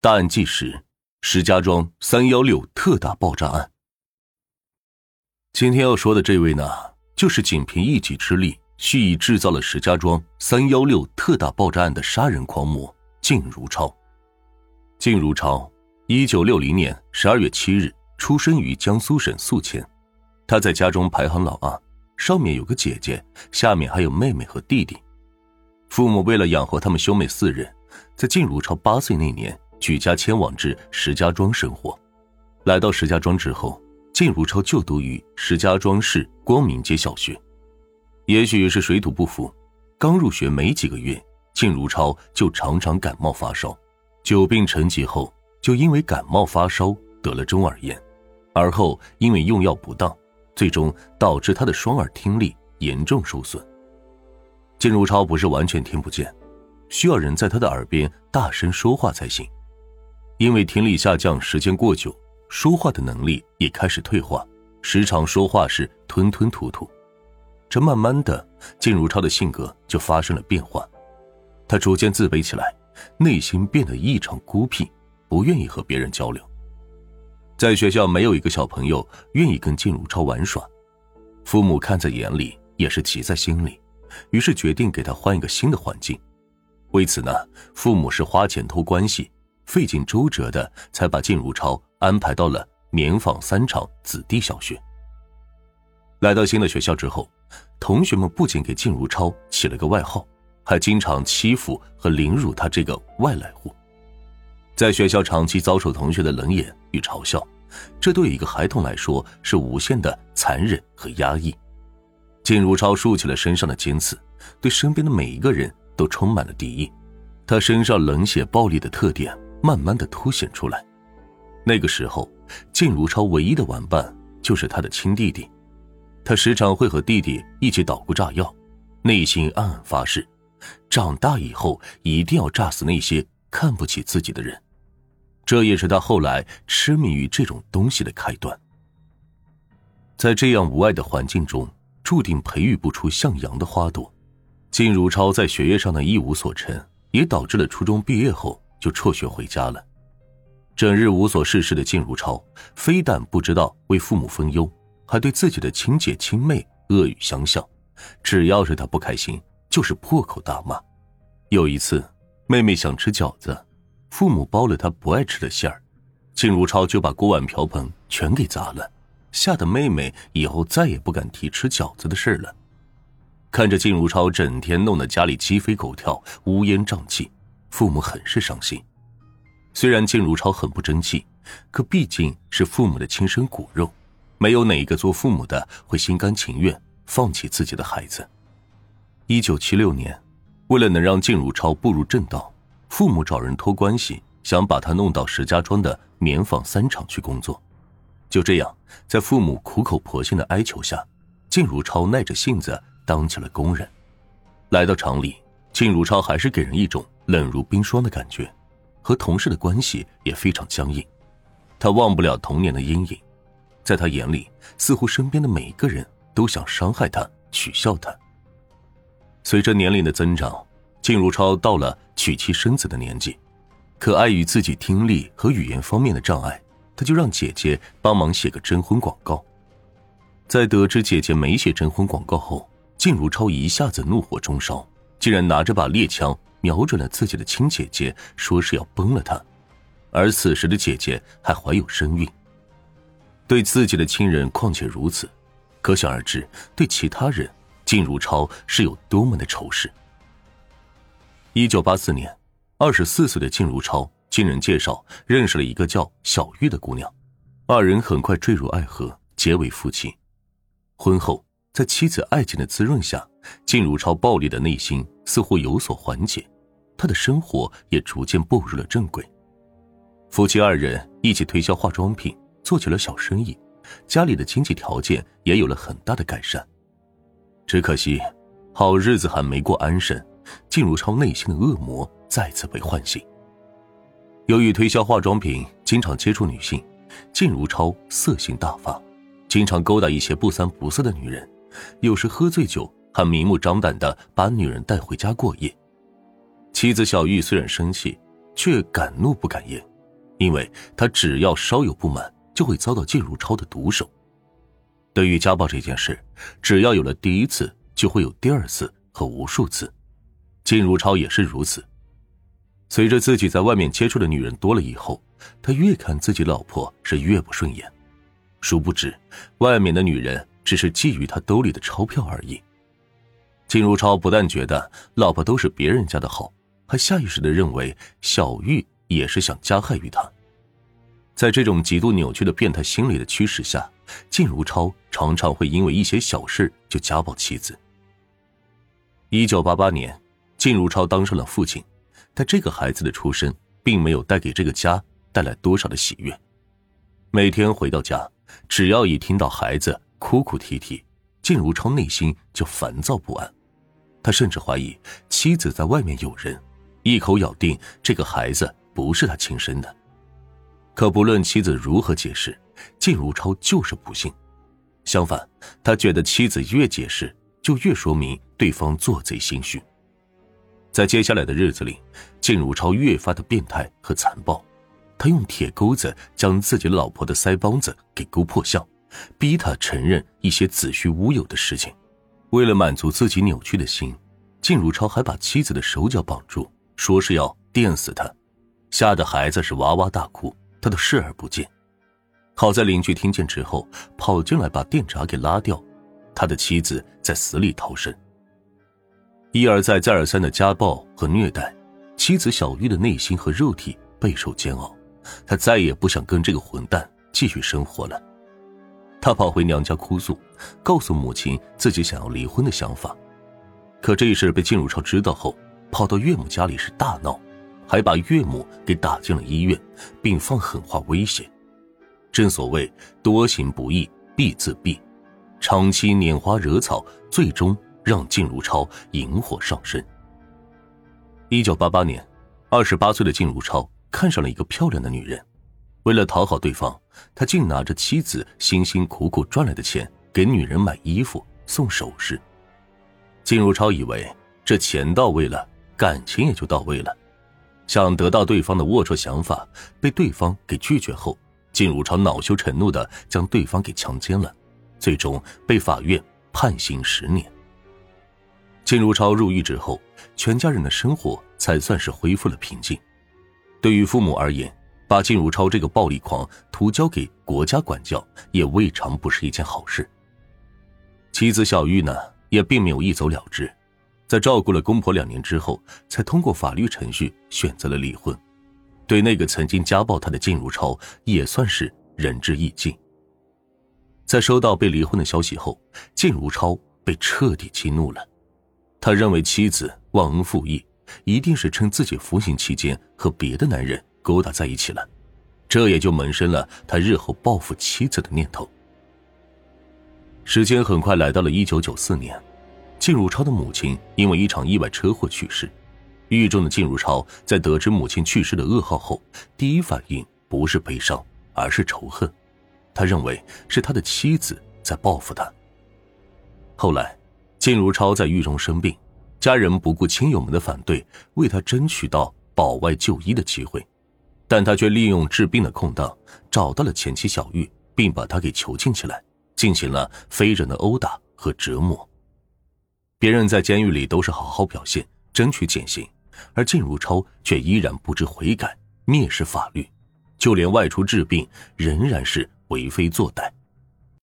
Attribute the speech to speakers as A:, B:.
A: 大案纪实：石家庄三幺六特大爆炸案。今天要说的这位呢，就是仅凭一己之力蓄意制造了石家庄三幺六特大爆炸案的杀人狂魔靳如超。靳如超，一九六零年十二月七日出生于江苏省宿迁，他在家中排行老二，上面有个姐姐，下面还有妹妹和弟弟。父母为了养活他们兄妹四人，在靳如超八岁那年。举家迁往至石家庄生活，来到石家庄之后，靳如超就读于石家庄市光明街小学。也许是水土不服，刚入学没几个月，靳如超就常常感冒发烧，久病成疾后，就因为感冒发烧得了中耳炎，而后因为用药不当，最终导致他的双耳听力严重受损。靳如超不是完全听不见，需要人在他的耳边大声说话才行。因为听力下降时间过久，说话的能力也开始退化，时常说话时吞吞吐吐。这慢慢的，靳如超的性格就发生了变化，他逐渐自卑起来，内心变得异常孤僻，不愿意和别人交流。在学校，没有一个小朋友愿意跟靳如超玩耍，父母看在眼里，也是急在心里，于是决定给他换一个新的环境。为此呢，父母是花钱托关系。费尽周折的才把靳如超安排到了棉纺三厂子弟小学。来到新的学校之后，同学们不仅给靳如超起了个外号，还经常欺负和凌辱他这个外来户。在学校长期遭受同学的冷眼与嘲笑，这对一个孩童来说是无限的残忍和压抑。靳如超竖起了身上的尖刺，对身边的每一个人都充满了敌意。他身上冷血暴力的特点。慢慢的凸显出来。那个时候，靳如超唯一的玩伴就是他的亲弟弟，他时常会和弟弟一起捣鼓炸药，内心暗暗发誓，长大以后一定要炸死那些看不起自己的人。这也是他后来痴迷于这种东西的开端。在这样无爱的环境中，注定培育不出向阳的花朵。靳如超在学业上的一无所成，也导致了初中毕业后。就辍学回家了，整日无所事事的靳如超，非但不知道为父母分忧，还对自己的亲姐亲妹恶语相向，只要是他不开心，就是破口大骂。有一次，妹妹想吃饺子，父母包了她不爱吃的馅儿，靳如超就把锅碗瓢盆全给砸了，吓得妹妹以后再也不敢提吃饺子的事了。看着靳如超整天弄得家里鸡飞狗跳、乌烟瘴气。父母很是伤心，虽然靳如超很不争气，可毕竟是父母的亲生骨肉，没有哪一个做父母的会心甘情愿放弃自己的孩子。一九七六年，为了能让靳如超步入正道，父母找人托关系，想把他弄到石家庄的棉纺三厂去工作。就这样，在父母苦口婆心的哀求下，靳如超耐着性子当起了工人。来到厂里，靳如超还是给人一种。冷如冰霜的感觉，和同事的关系也非常僵硬。他忘不了童年的阴影，在他眼里，似乎身边的每个人都想伤害他、取笑他。随着年龄的增长，靳如超到了娶妻生子的年纪，可碍于自己听力和语言方面的障碍，他就让姐姐帮忙写个征婚广告。在得知姐姐没写征婚广告后，靳如超一下子怒火中烧，竟然拿着把猎枪。瞄准了自己的亲姐姐，说是要崩了她，而此时的姐姐还怀有身孕。对自己的亲人况且如此，可想而知，对其他人，靳如超是有多么的仇视。一九八四年，二十四岁的靳如超经人介绍认识了一个叫小玉的姑娘，二人很快坠入爱河，结为夫妻。婚后，在妻子爱情的滋润下，靳如超暴力的内心似乎有所缓解。他的生活也逐渐步入了正轨，夫妻二人一起推销化妆品，做起了小生意，家里的经济条件也有了很大的改善。只可惜，好日子还没过安生，靳如超内心的恶魔再次被唤醒。由于推销化妆品，经常接触女性，靳如超色性大发，经常勾搭一些不三不四的女人，有时喝醉酒还明目张胆的把女人带回家过夜。妻子小玉虽然生气，却敢怒不敢言，因为他只要稍有不满，就会遭到靳如超的毒手。对于家暴这件事，只要有了第一次，就会有第二次和无数次。靳如超也是如此。随着自己在外面接触的女人多了以后，他越看自己老婆是越不顺眼。殊不知，外面的女人只是觊觎他兜里的钞票而已。靳如超不但觉得老婆都是别人家的好，还下意识的认为小玉也是想加害于他。在这种极度扭曲的变态心理的驱使下，靳如超常常会因为一些小事就家暴妻子。一九八八年，靳如超当上了父亲。但这个孩子的出生并没有带给这个家带来多少的喜悦。每天回到家，只要一听到孩子哭哭啼啼，靳如超内心就烦躁不安。他甚至怀疑妻子在外面有人，一口咬定这个孩子不是他亲生的。可不论妻子如何解释，靳如超就是不信。相反，他觉得妻子越解释，就越说明对方做贼心虚。在接下来的日子里，靳如超越发的变态和残暴。他用铁钩子将自己老婆的腮帮子给勾破相，逼她承认一些子虚乌有的事情。为了满足自己扭曲的心，靳如超还把妻子的手脚绑住，说是要电死她，吓得孩子是哇哇大哭，他都视而不见。好在邻居听见之后跑进来把电闸给拉掉，他的妻子在死里逃生。一而再、再而三的家暴和虐待，妻子小玉的内心和肉体备受煎熬。她再也不想跟这个混蛋继续生活了。她跑回娘家哭诉，告诉母亲自己想要离婚的想法。可这事被靳如超知道后，跑到岳母家里是大闹，还把岳母给打进了医院，并放狠话威胁。正所谓多行不义必自毙，长期拈花惹草，最终。让靳如超引火上身。一九八八年，二十八岁的靳如超看上了一个漂亮的女人，为了讨好对方，他竟拿着妻子辛辛苦苦赚来的钱给女人买衣服、送首饰。靳如超以为这钱到位了，感情也就到位了，想得到对方的龌龊想法，被对方给拒绝后，靳如超恼羞成怒的将对方给强奸了，最终被法院判刑十年。靳如超入狱之后，全家人的生活才算是恢复了平静。对于父母而言，把靳如超这个暴力狂图交给国家管教，也未尝不是一件好事。妻子小玉呢，也并没有一走了之，在照顾了公婆两年之后，才通过法律程序选择了离婚。对那个曾经家暴他的靳如超，也算是仁至义尽。在收到被离婚的消息后，靳如超被彻底激怒了。他认为妻子忘恩负义，一定是趁自己服刑期间和别的男人勾搭在一起了，这也就萌生了他日后报复妻子的念头。时间很快来到了一九九四年，靳如超的母亲因为一场意外车祸去世，狱中的靳如超在得知母亲去世的噩耗后，第一反应不是悲伤，而是仇恨，他认为是他的妻子在报复他。后来。靳如超在狱中生病，家人不顾亲友们的反对，为他争取到保外就医的机会，但他却利用治病的空档，找到了前妻小玉，并把她给囚禁起来，进行了非人的殴打和折磨。别人在监狱里都是好好表现，争取减刑，而靳如超却依然不知悔改，蔑视法律，就连外出治病仍然是为非作歹。